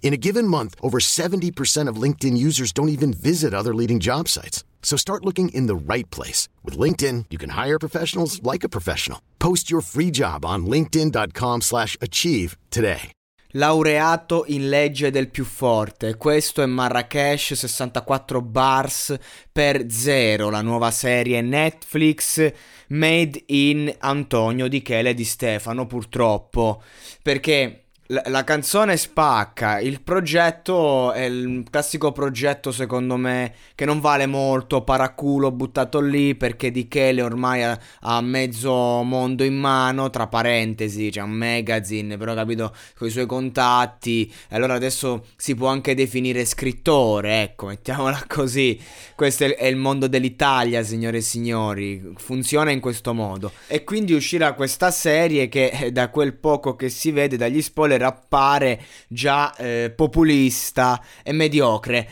In a given month, over 70% of LinkedIn users don't even visit other leading job sites. So start looking in the right place. With LinkedIn, you can hire professionals like a professional. Post your free job on linkedin.com slash achieve today. Laureato in legge del più forte. Questo è Marrakesh 64 bars per zero, la nuova serie Netflix made in Antonio Di Chele Di Stefano, purtroppo. Perché la, canzone spacca, il progetto è il classico progetto secondo me che non vale molto, paraculo buttato lì perché Di Chele ormai ha, mezzo mondo in mano, tra parentesi, c'è un magazine, però capito, con i suoi contatti, allora adesso si può anche definire scrittore, ecco, mettiamola così, questo è, è il mondo dell'Italia, signore e signori, funziona in questo modo. E quindi uscirà questa serie che eh, da quel poco che si vede dagli spoiler appare già eh, populista e mediocre.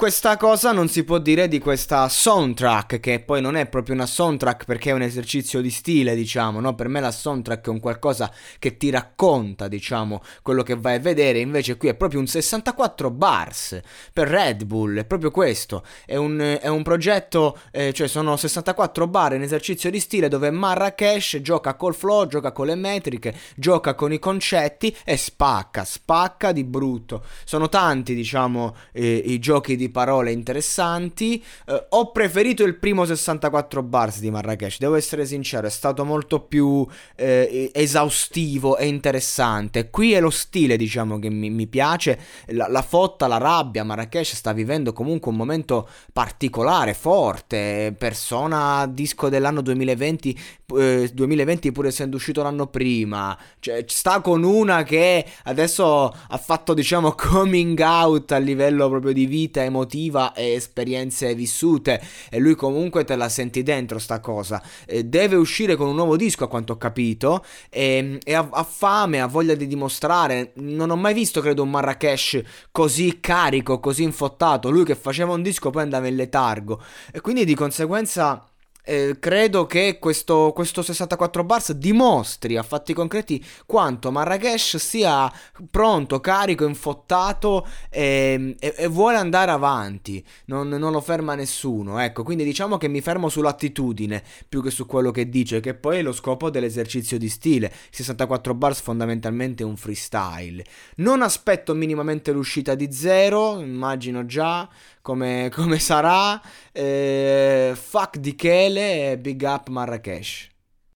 Questa cosa non si può dire di questa soundtrack, che poi non è proprio una soundtrack perché è un esercizio di stile, diciamo, no? Per me la soundtrack è un qualcosa che ti racconta, diciamo, quello che vai a vedere, invece qui è proprio un 64 bars per Red Bull, è proprio questo, è un, è un progetto, eh, cioè sono 64 bar in esercizio di stile dove Marrakesh gioca col flow, gioca con le metriche, gioca con i concetti e spacca, spacca di brutto. Sono tanti, diciamo, eh, i giochi di parole interessanti. Eh, ho preferito il primo 64 bars di Marrakesh, devo essere sincero, è stato molto più eh, esaustivo e interessante. Qui è lo stile, diciamo, che mi, mi piace, la, la, fotta, la rabbia. Marrakesh sta vivendo comunque un momento particolare, forte. Persona disco dell'anno 2020, eh, 2020 pur essendo uscito l'anno prima. Cioè, sta con una che adesso ha fatto, diciamo, coming out a livello proprio di vita emotiva emotiva e esperienze vissute e lui comunque te la senti dentro sta cosa. Eh, deve uscire con un nuovo disco a quanto ho capito e, e ha, ha, fame, ha voglia di dimostrare. Non ho mai visto credo un Marrakesh così carico, così infottato. Lui che faceva un disco poi andava in letargo e quindi di conseguenza eh, credo che questo, questo 64 bars dimostri a fatti concreti quanto Marrakesh sia pronto, carico, infottato e, e, e vuole andare avanti, non, non, lo ferma nessuno. Ecco, quindi diciamo che mi fermo sull'attitudine più che su quello che dice, che poi è lo scopo dell'esercizio di stile. 64 bars fondamentalmente è un freestyle. Non aspetto minimamente l'uscita di zero, immagino già come, come sarà. Eh, fuck di Chele e big up Marrakesh.